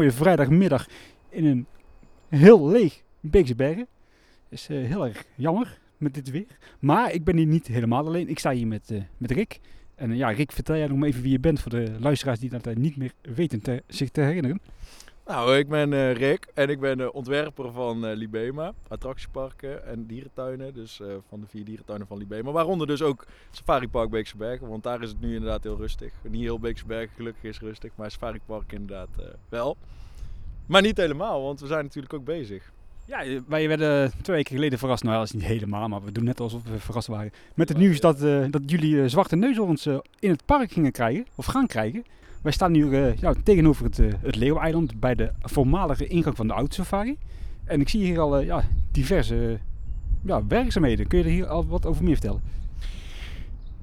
mooie vrijdagmiddag in een heel leeg Beekse Bergen. is eh, heel erg jammer met dit weer. Maar ik ben hier niet helemaal alleen. Ik sta hier met, eh, met Rick. En eh, ja, Rick, vertel jij nog even wie je bent voor de luisteraars die dat niet meer weten te, zich te herinneren. Nou, ik ben eh, Rick en ik ben ontwerper van eh, Libema, attractieparken en dierentuinen. Dus eh, van de vier dierentuinen van Libema. Waaronder dus ook Safari Park Beekse Bergen, want daar is het nu inderdaad heel rustig. Niet heel Beekse Bergen gelukkig is rustig, maar Safari Park inderdaad wel. Maar niet helemaal, want we zijn natuurlijk ook bezig. Ja, wij werden twee weken geleden verrast. Nou, dat is niet helemaal, maar we doen net alsof we verrast waren. Met het nieuws dat, dat jullie eh, zwarte neushoorns eh, in het park gingen krijgen, of gaan krijgen. Wij staan nu eh, ja, tegenover het, eh, het Leeuweiland bij de voormalige ingang van de Autosafari. En ik zie hier al eh, ja, diverse ja, werkzaamheden. Kun je er hier al wat over meer vertellen?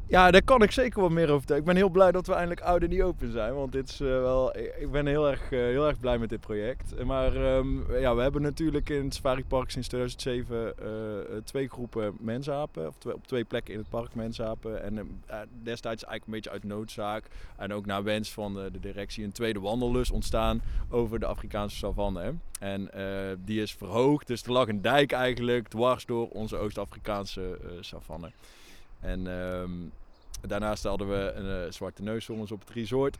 Ja, daar kan ik zeker wat meer over vertellen. Ik ben heel blij dat we eindelijk oud niet open zijn. Want dit is eh, wel. Ik ik ben heel erg, eh, heel erg blij met dit project. Eh, Maar ehm, ja, we hebben natuurlijk in het Safari Park sinds 2007 eh, eh, twee groepen mensapen. Of twee- op twee plekken in het park mensapen. En ehm, eh, destijds eigenlijk een beetje uit noodzaak. En ook naar wens van de, de directie een tweede wandellus ontstaan over de Afrikaanse savanne. En eh, die is verhoogd. Dus er lag een dijk eigenlijk dwars door onze Oost-Afrikaanse eh, savanne. En ehm, daarnaast hadden we een eh, zwarte neushoorns op het resort.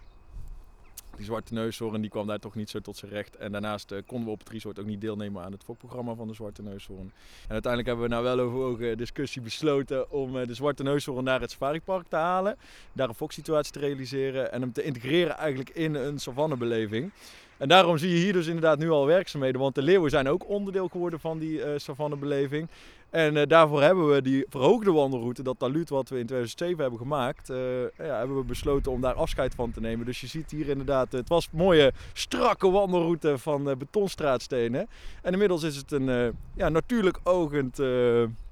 Die zwarte neushoorn die kwam daar toch niet zo tot zijn recht. En daarnaast eh, konden we op het resort ook niet deelnemen aan het fokprogramma van de zwarte neushoorn. En uiteindelijk hebben we nou wel overwogen discussie besloten om eh, de zwarte neushoorn naar het safaripark te halen. Daar een foksituatie te realiseren en hem te integreren eigenlijk in een savannebeleving. En daarom zie je hier dus inderdaad nu al werkzaamheden. Want de leeuwen zijn ook onderdeel geworden van die eh savannebeleving. En eh, daarvoor hebben we die verhoogde wandelroute, dat taluut wat we in 2007 hebben gemaakt, eh, ja, hebben we besloten om daar afscheid van te nemen. Dus je ziet hier inderdaad, het was een mooie strakke wandelroute van betonstraatstenen. En inmiddels is het een ja, natuurlijk ogend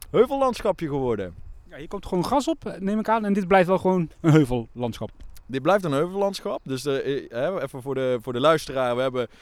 heuvellandschapje geworden. Ja, hier komt gewoon gras op, neem ik aan. En dit blijft wel gewoon een heuvellandschap. Dit blijft een heuvellandschap. Dus eh, eh, hè, even voor de, voor de luisteraar. We hebben eh,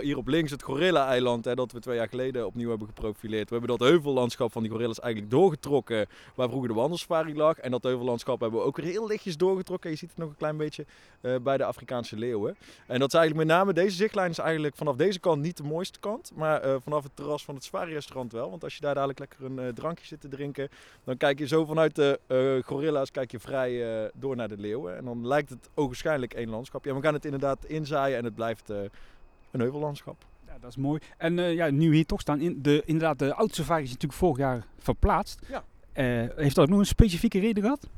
hier op links het Gorilla-eiland. Dat we twee jaar geleden opnieuw hebben geprofileerd. We hebben dat heuvellandschap van die gorillas eigenlijk doorgetrokken. Waar vroeger de wandelsafari lag. En dat heuvellandschap hebben we ook weer heel lichtjes doorgetrokken. Je ziet het nog een klein beetje eh, bij de Afrikaanse leeuwen. En dat is eigenlijk met name deze zichtlijn is eigenlijk vanaf deze kant niet de mooiste kant. Maar eh, vanaf het terras van het safari-restaurant wel. Want als je daar dadelijk lekker een eh, drankje zit te drinken. Dan kijk je zo vanuit de gorilla's kijk je vrij door naar de leeuwen. En dan lijkt het ogenschijnlijk één landschap. Ja, we gaan het inderdaad inzaaien en het blijft een heuvellandschap. Ja, dat is mooi. En eh, ja, nu hier toch staan, in de, inderdaad, de Autosafari is natuurlijk vorig jaar verplaatst. Ja. Eh, heeft dat ook nog een specifieke reden gehad?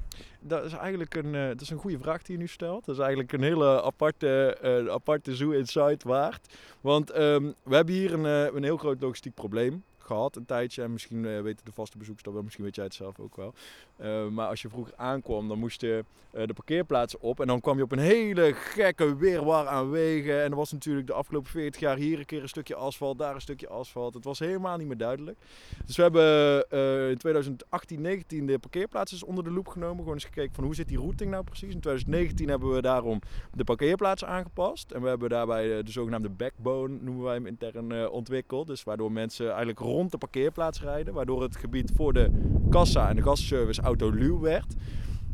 Dat is eigenlijk een, eh, dat is een goede vraag die je nu stelt. Dat is eigenlijk een hele aparte, eh, aparte Zoo Insight waard. Want ehm, we hebben hier een, een heel groot logistiek probleem gehad een tijdje. En misschien eh, weten de vaste bezoekers dat wel, misschien weet jij het zelf ook wel. Eh, maar als je vroeger aankwam, dan moest je eh, de parkeerplaatsen op. En dan kwam je op een hele gekke weerwar aan wegen. En er was natuurlijk de afgelopen 40 jaar hier een keer een stukje asfalt, daar een stukje asfalt. Het was helemaal niet meer duidelijk. Dus we hebben in 2018, 19 de parkeerplaatsen onder de loep genomen. Gewoon eens gekeken van hoe zit die routing nou precies. In 2019 hebben we daarom de parkeerplaatsen aangepast. En we hebben daarbij de zogenaamde backbone, noemen wij hem intern, ontwikkeld. Dus waardoor mensen eigenlijk rond de parkeerplaats rijden. Waardoor het gebied voor de kassa en de gastservice autoluw werd.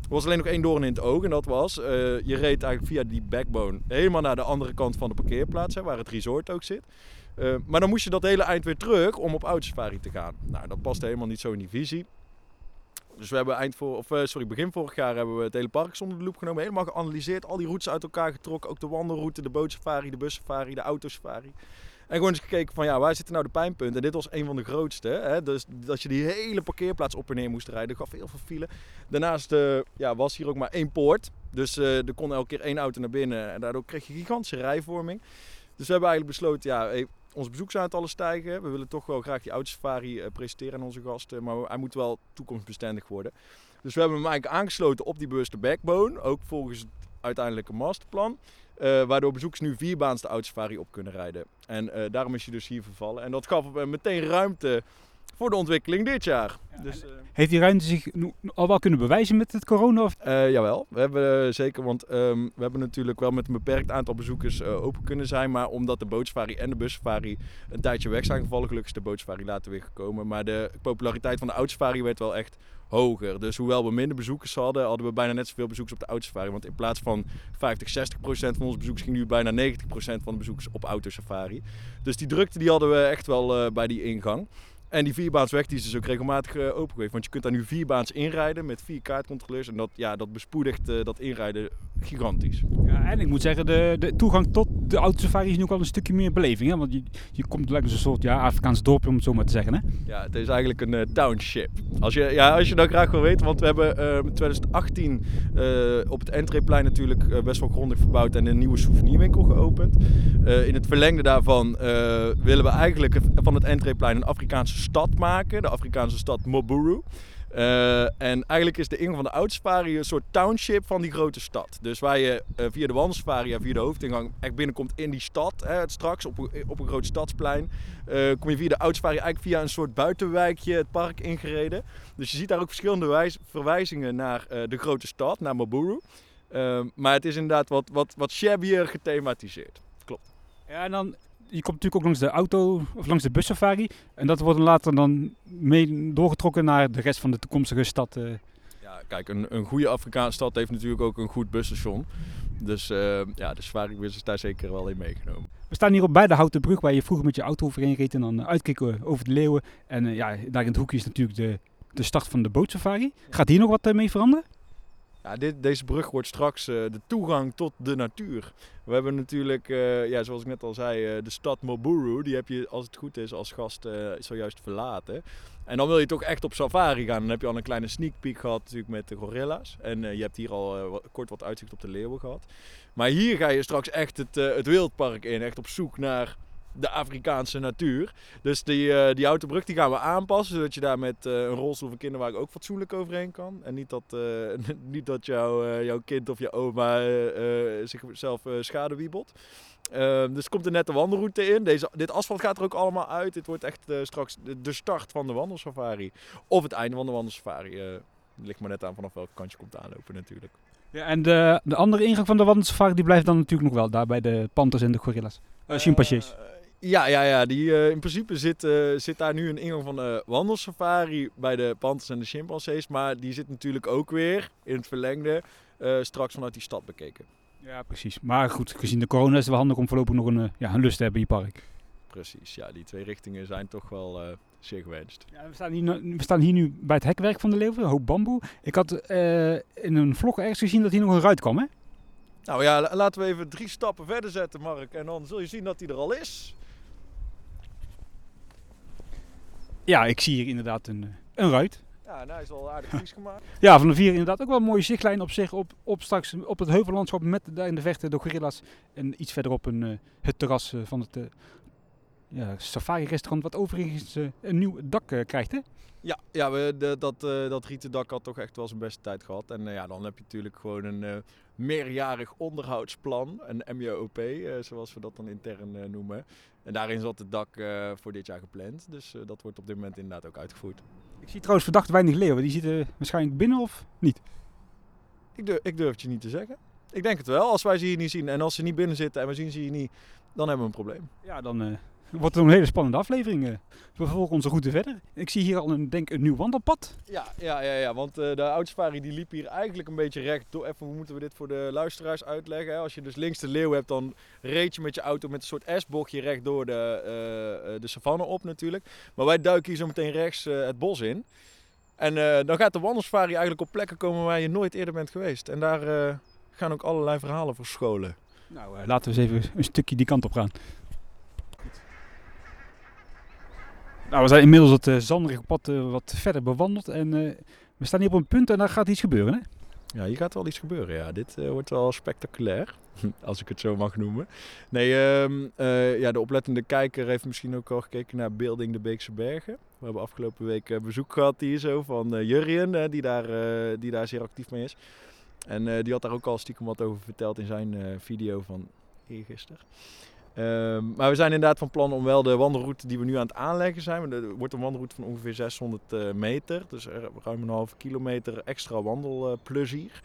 Er was alleen nog één doorn in het oog en dat was, eh, je reed eigenlijk via die backbone helemaal naar de andere kant van de parkeerplaats, hè, waar het resort ook zit. Eh, maar dan moest je dat hele eind weer terug om op autosafari te gaan. Nou, dat past helemaal niet zo in die visie. Dus we hebben eind voor, of, eh, sorry, begin vorig jaar hebben we het hele park zonder de loep genomen. Helemaal geanalyseerd, al die routes uit elkaar getrokken. Ook de wandelroute, de bootsafari, de bussafari, de autosafari. En gewoon eens gekeken van ja, waar zitten nou de pijnpunten? En dit was een van de grootste. Hè? Dus dat je die hele parkeerplaats op en neer moest rijden, gaf heel veel file. Daarnaast eh, ja, was hier ook maar één poort. Dus eh, er kon elke keer één auto naar binnen. En daardoor kreeg je gigantische rijvorming. Dus we hebben eigenlijk besloten, ja, hey, onze bezoeksaantallen stijgen. We willen toch wel graag die autosafari eh, presenteren aan onze gasten. Maar hij moet wel toekomstbestendig worden. Dus we hebben hem eigenlijk aangesloten op die bewuste backbone. Ook volgens uiteindelijke masterplan. Eh, waardoor bezoekers nu vierbaans de autosafari op kunnen rijden. En eh, daarom is hij dus hier vervallen. En dat gaf eh, meteen ruimte voor de ontwikkeling dit jaar. Ja, dus, eh, Heeft die ruimte zich al wel kunnen bewijzen met het corona? Of? eh, jawel, we hebben eh, zeker, want ehm, we hebben natuurlijk wel met een beperkt aantal bezoekers open kunnen zijn. Maar omdat de bootsafari en de bussafari een tijdje weg zijn gevallen, gelukkig is de bootsafari later weer gekomen. Maar de populariteit van de oudsafari werd wel echt hoger. Dus hoewel we minder bezoekers hadden, hadden we bijna net zoveel bezoekers op de oudsafari. Want in plaats van 50, 60 procent van onze bezoekers ging nu bijna 90 procent van de bezoekers op autosafari. Dus die drukte die hadden we echt wel bij die ingang. En die vierbaansweg die is dus ook regelmatig eh, open geweest. Want je kunt daar nu vierbaans inrijden met vier kaartcontroleurs. En dat, ja, dat bespoedigt eh, dat inrijden gigantisch. Ja, en ik moet zeggen, de, de toegang tot de autosafari is nu ook wel een stukje meer beleving. Hè? Want je, je komt lijkt een soort ja, Afrikaans dorpje, om het zo maar te zeggen. Hè? Ja, het is eigenlijk een eh, township. Als je, ja, als je dat graag wil weten, want we hebben eh, in 2018 eh, op het entreeplein natuurlijk best wel grondig verbouwd en een nieuwe souvenirwinkel geopend. In het verlengde daarvan willen we eigenlijk van het entreeplein een Afrikaanse stad maken, de Afrikaanse stad Moburu. Eh, en eigenlijk is de ingang van de Oudsafari een soort township van die grote stad. Dus waar je eh, via de wandelsafari en via de hoofdingang echt binnenkomt in die stad, hè, straks op, een- op een groot stadsplein, eh, kom je via de Oudsafari eigenlijk via een soort buitenwijkje het park ingereden. Dus je ziet daar ook verschillende wijs- verwijzingen naar de grote stad, naar Maburu. Maar het is inderdaad wat, wat, wat shabbier gethematiseerd. Ja, en dan, je komt natuurlijk ook langs de auto, of langs de bussafari. En dat wordt later dan mee doorgetrokken naar de rest van de toekomstige stad. eh. Ja, kijk, een, een goede Afrikaanse stad heeft natuurlijk ook een goed busstation. Dus eh, ja, de Safari-bus is daar zeker wel in meegenomen. We staan hier op bij de Houten Brug, waar je vroeger met je auto overheen reed en dan eh, over de leeuwen. En ja, daar in het hoekje is natuurlijk de, de start van de bootsafari. Gaat hier nog wat mee veranderen? Ja, dit, deze brug wordt straks eh, de toegang tot de natuur. We hebben natuurlijk, eh, ja, zoals ik net al zei, eh, de stad Moburu. Die heb je, als het goed is, als gast zojuist verlaten. En dan wil je toch echt op safari gaan. Dan heb je al een kleine sneak peek gehad natuurlijk met de gorilla's. En je hebt hier al kort wat uitzicht op de leeuwen gehad. Maar hier ga je straks echt het, het wildpark in. Echt op zoek naar de Afrikaanse natuur. Dus die, eh, die autobrug die gaan we aanpassen, zodat je daar met eh, een rolstoel of een kinderwagen ook fatsoenlijk overheen kan. En niet dat, eh, niet dat jouw, eh, jouw kind of je oma zichzelf schade wiebelt. Ehm, dus er komt er net de wandelroute in. Deze, dit asfalt gaat er ook allemaal uit. Dit wordt echt straks de, de start van de wandelsafari. Of het einde van de wandelsafari. ligt maar net aan vanaf welke kant je komt aanlopen natuurlijk. Ja, en de, de andere ingang van de wandelsafari die blijft dan natuurlijk nog wel daar bij de panthers en de gorillas. Uh, chimpansees. Ja, ja, ja. Die, eh, in principe zit, eh, zit daar nu een ingang van de wandelsafari bij de panthers en de chimpansees. Maar die zit natuurlijk ook weer in het verlengde eh, straks vanuit die stad bekeken. Ja, precies. Maar goed, gezien de corona is het wel handig om voorlopig nog een, ja, een lust te hebben in je park. Precies, ja. Die twee richtingen zijn toch wel zeer gewenst. Ja, we, staan hier, nu- we staan hier nu bij het hekwerk van de leeuwen, een hoop bamboe. Ik had in een vlog ergens gezien dat hier nog een ruit kwam, hè? Nou ja, la- laten we even drie stappen verder zetten, Mark. En dan zul je zien dat hij er al is. Ja, ik zie hier inderdaad een, eh, een ruit. Ja, nou, hij is al aardig vies gemaakt. Ja, van de vier inderdaad ook wel een mooie zichtlijn op zich. Op, op straks op het heuvellandschap met daar in de verte de gorilla's. En iets verderop een, eh, het terras eh, van het eh, ja, safari-restaurant. Wat overigens een nieuw dak eh, krijgt, hè? Ja, ja we, de, dat, eh, dat rieten dak had toch echt wel zijn beste tijd gehad. En ja, dan heb je natuurlijk gewoon een eh, meerjarig onderhoudsplan, een MJOP, eh, zoals we dat dan intern eh, noemen. En daarin zat het dak eh, voor dit jaar gepland. Dus dat wordt op dit moment inderdaad ook uitgevoerd. Ik zie trouwens verdacht weinig leeuwen. Die zitten waarschijnlijk binnen of niet? Ik durf, ik durf het je niet te zeggen. Ik denk het wel, als wij ze hier niet zien en als ze niet binnen zitten en we zien ze hier niet, dan hebben we een probleem. Ja, dan wordt een hele spannende aflevering. eh. we volgen onze route verder. Ik zie hier al een, denk, een nieuw wandelpad. Ja, ja, ja, ja want eh, de oudsafari die liep hier eigenlijk een beetje recht door. Even, hoe moeten we dit voor de luisteraars uitleggen? Hè? Als je dus links de leeuw hebt, dan reed je met je auto met een soort S-bochtje recht door de, eh, de savanne op natuurlijk. Maar wij duiken hier zo meteen rechts het bos in. En dan gaat de wandelsafari eigenlijk op plekken komen waar je nooit eerder bent geweest. En daar gaan ook allerlei verhalen verscholen. Nou, laten we eens even een stukje die kant op gaan. Nou, we zijn inmiddels het eh, zanderige pad eh, wat verder bewandeld. En eh, we staan hier op een punt en daar gaat iets gebeuren, hè? Ja, hier gaat wel iets gebeuren. Ja, dit wordt wel spectaculair, als ik het zo mag noemen. Nee, ehm, eh, ja, de oplettende kijker heeft misschien ook al gekeken naar Building de Beekse Bergen. We hebben afgelopen week bezoek gehad hier zo van Jurien, die, daar, die daar zeer actief mee is. En die had daar ook al stiekem wat over verteld in zijn video van eergisteren. Ehm, maar we zijn inderdaad van plan om wel de wandelroute die we nu aan het aanleggen zijn. Er wordt een wandelroute van ongeveer 600 eh, meter. Dus ruim een halve kilometer extra wandelplezier.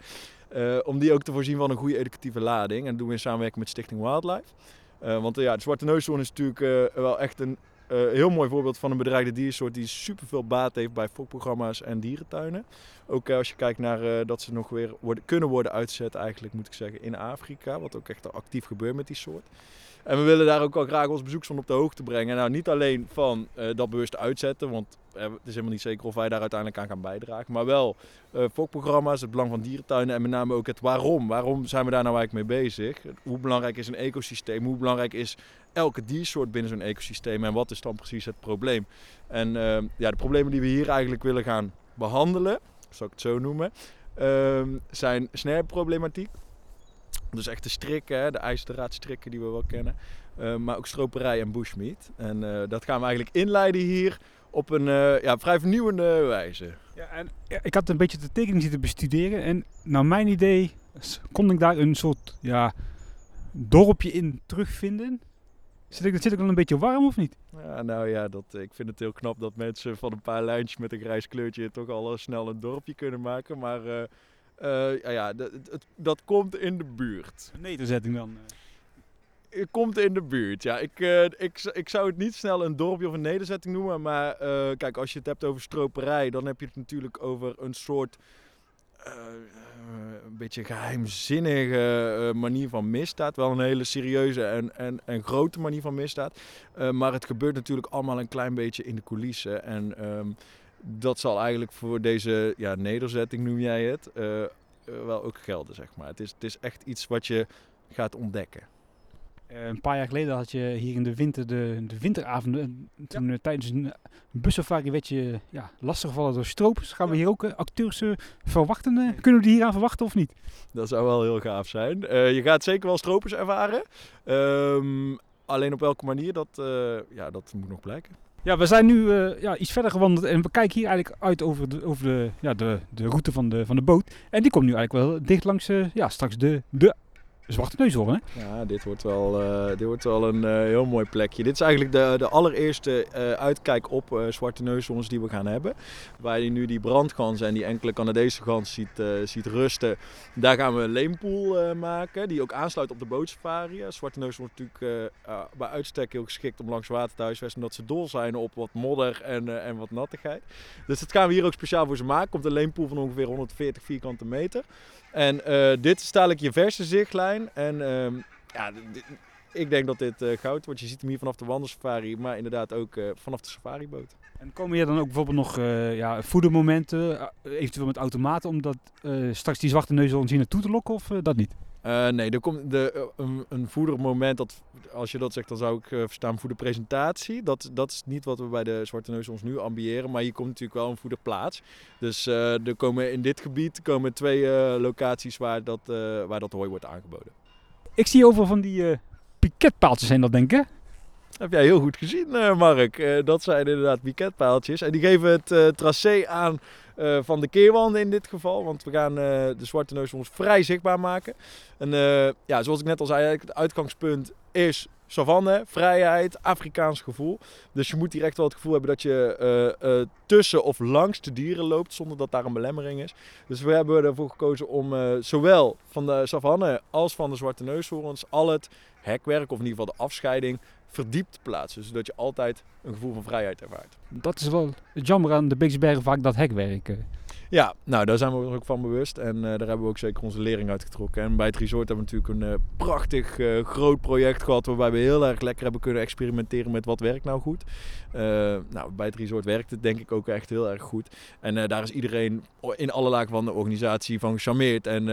Eh, om die ook te voorzien van een goede educatieve lading. En dat doen we in samenwerking met Stichting Wildlife. Eh, want ja, de Zwarte Neushoorn is natuurlijk wel echt een heel mooi voorbeeld van een bedreigde diersoort die superveel baat heeft bij fokprogramma's en dierentuinen. Ook als je kijkt naar dat ze nog weer kunnen worden uitgezet, eigenlijk moet ik zeggen, in Afrika. Wat ook echt actief gebeurt met die soort. En we willen daar ook wel graag ons bezoekson op de hoogte brengen. Nou, niet alleen van eh, dat bewust uitzetten, want eh, het is helemaal niet zeker of wij daar uiteindelijk aan gaan bijdragen. Maar wel eh fokprogramma's, het belang van dierentuinen en met name ook het waarom. Waarom zijn we daar nou eigenlijk mee bezig? Hoe belangrijk is een ecosysteem? Hoe belangrijk is elke diersoort binnen zo'n ecosysteem? En wat is dan precies het probleem? En eh, ja, de problemen die we hier eigenlijk willen gaan behandelen, zal ik het zo noemen, ehm, zijn snerproblematiek. Dus echt de strikken, hè, de ijzerdraadstrikken die we wel kennen. Eh, maar ook stroperij en bushmeat. En eh, dat gaan we eigenlijk inleiden hier op een eh, ja, vrij vernieuwende wijze. Ja, en ja, ik had een beetje de tekening zitten bestuderen. En naar mijn idee kon ik daar een soort ja, dorpje in terugvinden. Zit ik, zit ik dan een beetje warm of niet? Ja, nou ja, dat, ik vind het heel knap dat mensen van een paar lijntjes met een grijs kleurtje toch al snel een dorpje kunnen maken. Maar eh, ja, ja, dat, het- dat komt in de buurt. Een nederzetting dan. eh. Het komt in de buurt, ja. Ik, eh, ik, ik zou het niet snel een dorpje of een nederzetting noemen. Maar kijk, als je het hebt over stroperij, dan heb je het natuurlijk over een soort... een beetje geheimzinnige eh, manier van misdaad. Wel een hele serieuze en, en, en grote manier van misdaad. Maar het gebeurt natuurlijk allemaal een klein beetje in de coulissen. En ehm, dat zal eigenlijk voor deze ja, nederzetting, noem jij het, eh, eh, wel ook gelden, zeg maar. Het is, het is echt iets wat je gaat ontdekken. Eh, een paar jaar geleden had je hier in de winter de, de winteravonden. En Toen tijdens een bussafari werd je ja, lastiggevallen door stropers. Gaan we hier ook acteurs verwachten? kunnen we die hier aan verwachten of niet? Dat zou wel heel gaaf zijn. Je gaat zeker wel stropers ervaren. Ehm, alleen op welke manier, dat, ja, dat moet nog blijken. Ja, we zijn nu eh, ja, iets verder gewandeld en we kijken hier eigenlijk uit over de, over de, ja, de, de route van de, van de boot. En die komt nu eigenlijk wel dicht langs eh, ja, straks de, de Zwarte Neushoorn. Hè? Ja, dit wordt wel, eh, dit wordt wel een eh, heel mooi plekje. Dit is eigenlijk de, de allereerste eh, uitkijk op zwarte neushoorns die we gaan hebben. Waar je nu die brandgans en die enkele Canadese gans ziet, ziet rusten. Daar gaan we een leempool eh, maken, die ook aansluit op de bootsafari. Zwarte neushoorns natuurlijk bij uitstek heel geschikt om langs water te huisvesten. Omdat ze dol zijn op wat modder en, en wat nattigheid. Dus dat gaan we hier ook speciaal voor ze maken. Komt een leempool van ongeveer 140 vierkante meter. En eh, dit is dadelijk je verse zichtlijn. En ehm, ja, ik denk dat dit eh, goud wordt. Je ziet hem hier vanaf de wandelsafari, maar inderdaad ook eh, vanaf de safariboot. En komen hier dan ook bijvoorbeeld nog eh, ja, voedermomenten, eventueel met automaten, om dat, straks die Zwarte Neushoorns hier naartoe te lokken of dat niet? Eh, nee, er komt de, eh, een, een voedermoment, dat, als je dat zegt, dan zou ik eh, verstaan voederpresentatie. Dat, dat is niet wat we bij de Zwarte Neus ons nu ambiëren, maar hier komt natuurlijk wel een voederplaats. Dus er komen in dit gebied komen twee locaties waar dat, waar dat hooi wordt aangeboden. Ik zie overal van die piketpaaltjes zijn dat denk ik. Heb jij heel goed gezien, eh, Mark. Eh, dat zijn inderdaad piketpaaltjes. En die geven het eh, tracé aan van de keerwanden in dit geval. Want we gaan de zwarte neus ons vrij zichtbaar maken. En ja, zoals ik net al zei, het uitgangspunt is savanne, vrijheid, Afrikaans gevoel. Dus je moet hier echt wel het gevoel hebben dat je eh, eh, tussen of langs de dieren loopt zonder dat daar een belemmering is. Dus we hebben ervoor gekozen om eh, zowel van de savanne als van de zwarte neushoorns al het hekwerk, of in ieder geval de afscheiding, verdiept te plaatsen. Zodat je altijd een gevoel van vrijheid ervaart. Dat is wel het jammer aan de Beekse Bergen, vaak dat hekwerk. Ja, nou daar zijn we ons ook van bewust en eh, daar hebben we ook zeker onze lering uit getrokken. En bij het resort hebben we natuurlijk een eh, prachtig eh, groot project gehad waarbij we heel erg lekker hebben kunnen experimenteren met wat werkt nou goed. Nou, bij het resort werkt het denk ik ook echt heel erg goed. En daar is iedereen in alle lagen van de organisatie van gecharmeerd. En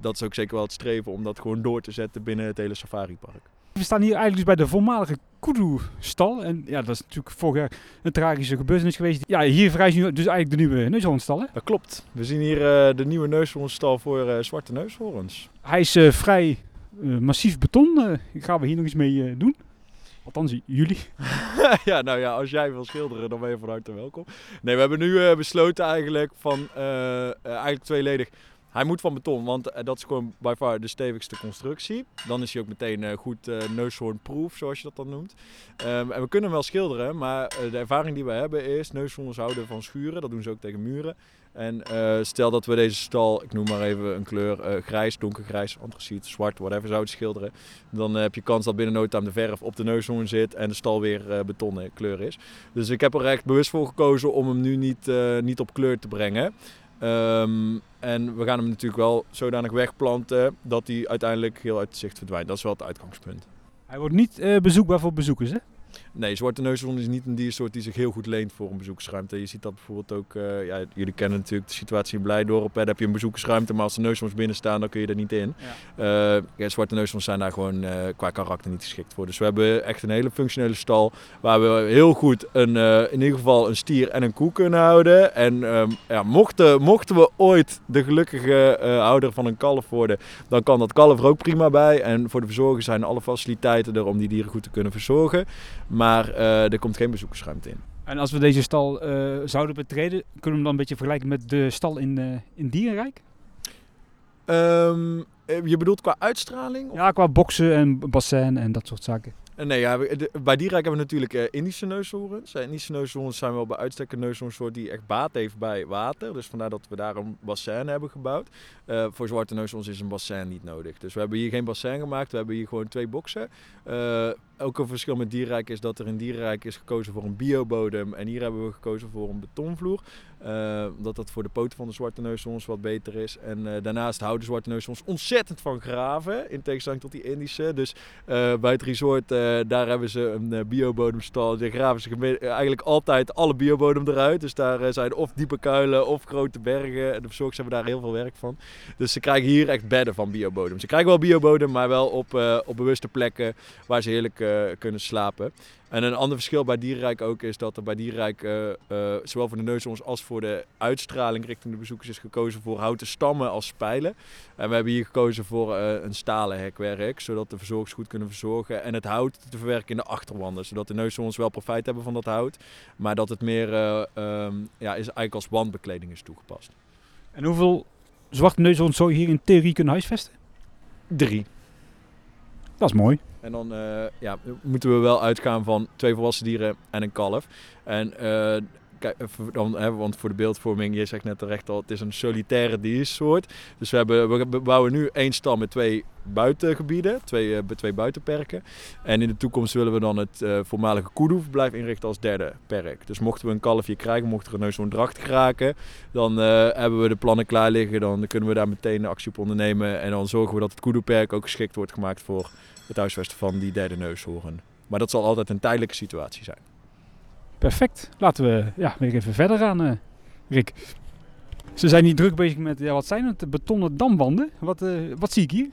dat is ook zeker wel het streven om dat gewoon door te zetten binnen het hele safaripark. We staan hier eigenlijk dus bij de voormalige Kudu-stal. En ja, dat is natuurlijk vorig jaar een tragische gebeurtenis geweest. Ja, hier verrijst nu dus eigenlijk de nieuwe neushoornstal. hè? Dat klopt. We zien hier eh, de nieuwe neushoornstal voor eh, zwarte neushoorns. Hij is eh, vrij massief beton. gaan we hier nog iets mee doen. Althans, jullie. ja, nou ja, als jij wil schilderen, dan ben je van harte welkom. Nee, we hebben nu besloten eigenlijk van, eigenlijk tweeledig, Hij moet van beton, want eh, dat is gewoon by far de stevigste constructie. Dan is hij ook meteen eh, goed uh, neushoornproof, zoals je dat dan noemt. Um, en we kunnen hem wel schilderen, maar de ervaring die we hebben is neushoorns houden van schuren. Dat doen ze ook tegen muren. En stel dat we deze stal, ik noem maar even een kleur, grijs, donkergrijs, antraciet, zwart, whatever, zouden schilderen. Dan heb je kans dat binnen nooit aan de verf op de neushoorn zit en de stal weer betonnen kleur is. Dus ik heb er echt bewust voor gekozen om hem nu niet, niet op kleur te brengen. Um, en we gaan hem natuurlijk wel zodanig wegplanten dat hij uiteindelijk heel uit zicht verdwijnt. Dat is wel het uitgangspunt. Hij wordt niet uh, bezoekbaar voor bezoekers, hè? Nee, zwarte neushoorn is niet een diersoort die zich heel goed leent voor een bezoekersruimte. Je ziet dat bijvoorbeeld ook, uh, ja, jullie kennen natuurlijk de situatie in Blijdorp. Daar heb je een bezoekersruimte, maar als de neushoorns binnen staan, dan kun je er niet in. Ja. Uh, ja, zwarte neushoorns zijn daar gewoon uh, qua karakter niet geschikt voor. Dus we hebben echt een hele functionele stal waar we heel goed een, in ieder geval een stier en een koe kunnen houden. En um, ja, mochten, mochten we ooit de gelukkige houder van een kalf worden, dan kan dat kalf er ook prima bij. En voor de verzorger zijn alle faciliteiten er om die dieren goed te kunnen verzorgen. Maar uh, er komt geen bezoekersruimte in. En als we deze stal uh, zouden betreden, kunnen we hem dan een beetje vergelijken met de stal in, uh, in Dierenrijk? Um, je bedoelt qua uitstraling? Of? Ja, qua boksen en bassin en dat soort zaken. Nee, ja, bij Dierrijk hebben we natuurlijk Indische neushoorns. Indische neushoorns zijn wel bij uitstek een neushoornsoort die echt baat heeft bij water. Dus vandaar dat we daar een bassin hebben gebouwd. Uh, voor zwarte neushoorns is een bassin niet nodig. Dus we hebben hier geen bassin gemaakt. We hebben hier gewoon twee boksen. Ook een verschil met Dierrijk is dat er in Dierrijk is gekozen voor een biobodem. En hier hebben we gekozen voor een betonvloer. omdat dat voor de poten van de zwarte neushoorns wat beter is. En daarnaast houden zwarte neushoorns ontzettend van graven. In tegenstelling tot die Indische. Dus bij het resort uh, daar hebben ze een uh, biobodemstal. Daar graven ze eigenlijk altijd alle biobodem eruit. Dus daar uh, zijn of diepe kuilen of grote bergen. En de verzorgers hebben daar heel veel werk van. Dus ze krijgen hier echt bedden van biobodem. Ze krijgen wel biobodem, maar wel op, op bewuste plekken waar ze heerlijk kunnen slapen. En een ander verschil bij Dierenrijk ook is dat er bij Dierenrijk uh, uh, zowel voor de neushoorns als voor de uitstraling richting de bezoekers is gekozen voor houten stammen als spijlen. En we hebben hier gekozen voor uh, een stalen hekwerk, zodat de verzorgers goed kunnen verzorgen. En het hout te verwerken in de achterwanden, zodat de neushoorns wel profijt hebben van dat hout. Maar dat het meer um, ja, is eigenlijk als wandbekleding is toegepast. En hoeveel zwarte neushoorns zou je hier in theorie kunnen huisvesten? Drie. Dat is mooi. En dan uh, ja, moeten we wel uitgaan van twee volwassen dieren en een kalf. En kijk, dan, hè, want voor de beeldvorming, je zegt net terecht al, het is een solitaire diersoort. Dus we, hebben, we bouwen nu één stal met twee buitengebieden, twee, uh, twee buitenperken. En in de toekomst willen we dan het uh, voormalige koedoeverblijf inrichten als derde perk. Dus mochten we een kalfje krijgen, mocht er een zo'n dracht geraken, dan hebben we de plannen klaar liggen. Dan kunnen we daar meteen actie op ondernemen. En dan zorgen we dat het koedoeperk ook geschikt wordt gemaakt voor het huisvesten van die derde neushoorn. Maar dat zal altijd een tijdelijke situatie zijn. Perfect. Laten we ja, weer even verder gaan, uh, Rick. Ze zijn hier druk bezig met, ja, wat zijn het, betonnen damwanden. Wat, uh, wat zie ik hier?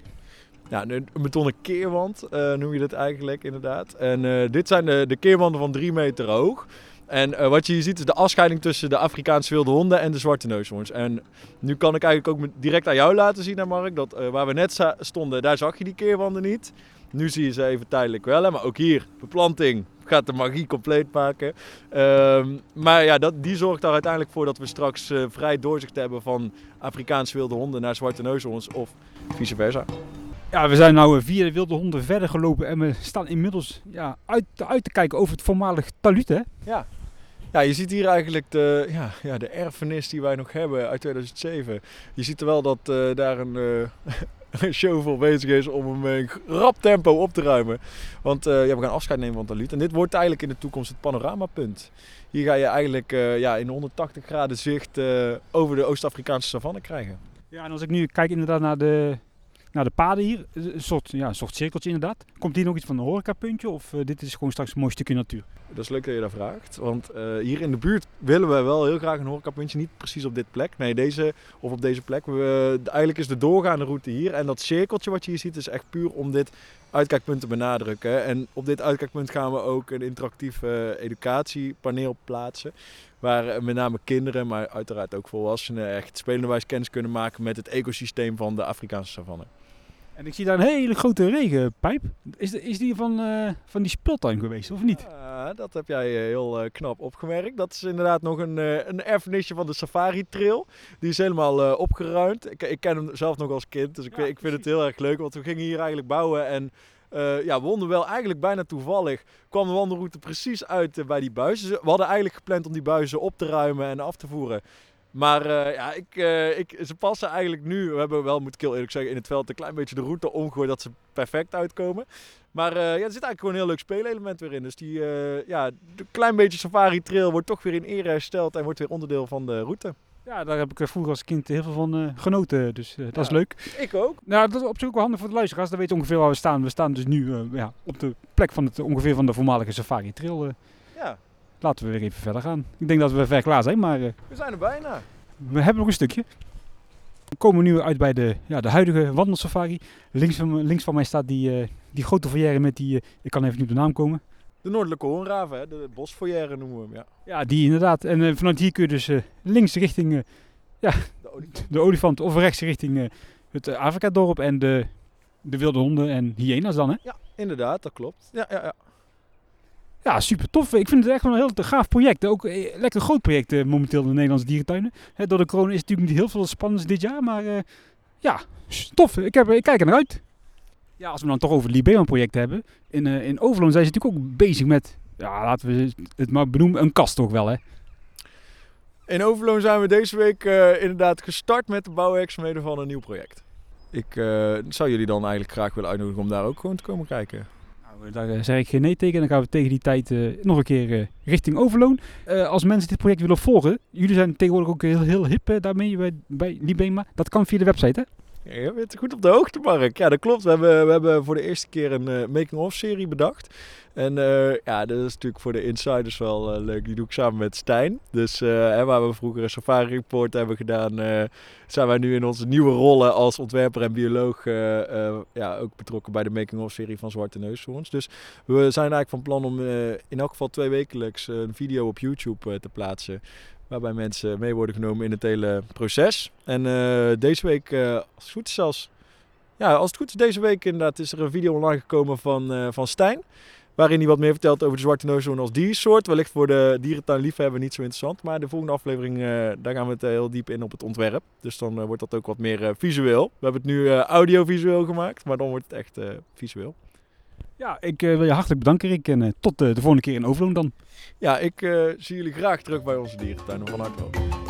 Ja, een betonnen keerwand uh, noem je dat eigenlijk inderdaad. En dit zijn de, de keerwanden van drie meter hoog. En wat je hier ziet is de afscheiding tussen de Afrikaanse wilde honden en de zwarte neushoorns. En nu kan ik eigenlijk ook direct aan jou laten zien, Mark, dat waar we net stonden, daar zag je die keerwanden niet. Nu zie je ze even tijdelijk wel, hè? maar ook hier, beplanting gaat de magie compleet maken. Um, maar ja, dat, die zorgt er uiteindelijk voor dat we straks uh, vrij doorzicht hebben van Afrikaanse wilde honden naar zwarte neushoorns of vice versa. Ja, we zijn nu vier wilde honden verder gelopen en we staan inmiddels ja, uit, uit te kijken over het voormalig talut, hè? Ja. Ja, je ziet hier eigenlijk de, ja, ja, de erfenis die wij nog hebben uit 2007. Je ziet er wel dat uh, daar een, uh, show voor bezig is om hem in rap tempo op te ruimen. Want ja, we gaan afscheid nemen van Talut. En dit wordt eigenlijk in de toekomst het panoramapunt. Hier ga je eigenlijk uh, ja, in 180 graden zicht over de Oost-Afrikaanse savanne krijgen. Ja, en als ik nu kijk inderdaad naar de, naar de paden hier, een soort, ja, soort cirkeltje inderdaad. Komt hier nog iets van een horecapuntje of dit is gewoon straks een mooi stukje natuur? Dat is leuk dat je dat vraagt. Want uh, hier in de buurt willen we wel heel graag een horecapuntje. Niet precies op dit plek. Nee, deze of op deze plek. We, eigenlijk is de doorgaande route hier. En dat cirkeltje wat je hier ziet is echt puur om dit uitkijkpunt te benadrukken. En op dit uitkijkpunt gaan we ook een interactief educatiepaneel plaatsen. Waar uh, met name kinderen, maar uiteraard ook volwassenen echt spelenderwijs kennis kunnen maken met het ecosysteem van de Afrikaanse savanne. En ik zie daar een hele grote regenpijp. Is, de- is die van, eh, van die speeltuin geweest, of niet? Ja, dat heb jij eh, heel eh, knap opgemerkt. Dat is inderdaad nog een, eh, een erfenisje van de Safari Trail. Die is helemaal opgeruimd. Ik, ik ken hem zelf nog als kind, dus ik, Ja, ik vind het heel erg leuk. Want we gingen hier eigenlijk bouwen en ja, we wonden wel eigenlijk bijna toevallig. kwam de wandelroute precies uit bij die buizen. We hadden eigenlijk gepland om die buizen op te ruimen en af te voeren. Maar eh, ja, ik, eh, ik, ze passen eigenlijk nu. We hebben wel, moet ik heel eerlijk zeggen, in het veld een klein beetje de route omgegooid dat ze perfect uitkomen. Maar eh, ja, er zit eigenlijk gewoon een heel leuk speelelement weer in. Dus die, ja, een klein beetje Safari Trail wordt toch weer in ere hersteld en wordt weer onderdeel van de route. Ja, daar heb ik vroeger als kind heel veel van genoten, dus dat is leuk. Ik ook. Nou, dat is op zich ook wel handig voor de luisteraars. Dan weten ongeveer waar we staan. We staan dus nu ja, op de plek van het, ongeveer van de voormalige Safari Trail. Ja, laten we weer even verder gaan. Ik denk dat we ver klaar zijn, maar eh, we zijn er bijna. we hebben nog een stukje. We komen nu uit bij de, ja, de huidige wandelsafari. Links van, links van mij staat die, eh, die grote foyer met die... eh, ik kan even niet op de naam komen. De Noordelijke Hoornraven, hè, de bosfoyer noemen we hem. Ja. Ja, die inderdaad. En vanuit hier kun je dus links richting eh, De olie- de olifant of rechts richting het Afrika-dorp en de, de wilde honden en hyena's dan, hè? Ja, inderdaad, dat klopt. Ja, ja, ja. Ja, super tof. Ik vind het echt wel een heel gaaf project. Ook eh, lekker groot project eh, momenteel in de Nederlandse dierentuinen. Door de corona is natuurlijk niet heel veel spannends dit jaar, maar eh, ja, tof. Ik, heb, ik kijk er naar uit. Ja, als we dan toch over het Libeon-project hebben. In, eh in Overloon zijn ze natuurlijk ook bezig met, ja, laten we het maar benoemen, een kast toch wel, hè? In Overloon zijn we deze week inderdaad gestart met de bouwwerkzaamheden van een nieuw project. Ik zou jullie dan eigenlijk graag willen uitnodigen om daar ook gewoon te komen kijken. Nou, daar eh, zeg ik geen nee tegen. Dan gaan we tegen die tijd eh, nog een keer eh, richting Overloon. Als mensen dit project willen volgen, jullie zijn tegenwoordig ook heel, hip daarmee bij, bij Libema. Dat kan via de website, hè? Je bent goed op de hoogte, Mark. Ja, dat klopt. We hebben, we hebben voor de eerste keer een eh, making-of serie bedacht. En eh, ja, dat is natuurlijk voor de insiders wel eh, leuk. Die doe ik samen met Stijn. Dus hè, waar we vroeger een safari report hebben gedaan, zijn wij nu in onze nieuwe rollen als ontwerper en bioloog ja, ook betrokken bij de making-of serie van Zwarte Neushoorns. Dus we zijn eigenlijk van plan om in elk geval twee wekelijks een video op YouTube te plaatsen. Waarbij mensen mee worden genomen in het hele proces. En eh, deze week, eh, als het goed is. Ja, als het goed is deze week inderdaad is er een video online gekomen van, eh, van Stijn. Waarin hij wat meer vertelt over de zwarte neushoorn als diersoort. Wellicht voor de dierentuinliefhebber niet zo interessant. Maar de volgende aflevering, daar gaan we het heel diep in op het ontwerp. Dus dan wordt dat ook wat meer visueel. We hebben het nu audiovisueel gemaakt, maar dan wordt het echt visueel. Ja, ik eh, wil je hartelijk bedanken, Rick. En eh, tot eh, de volgende keer in Overloon dan. Ja, ik zie jullie graag terug bij onze dierentuin. Van harte.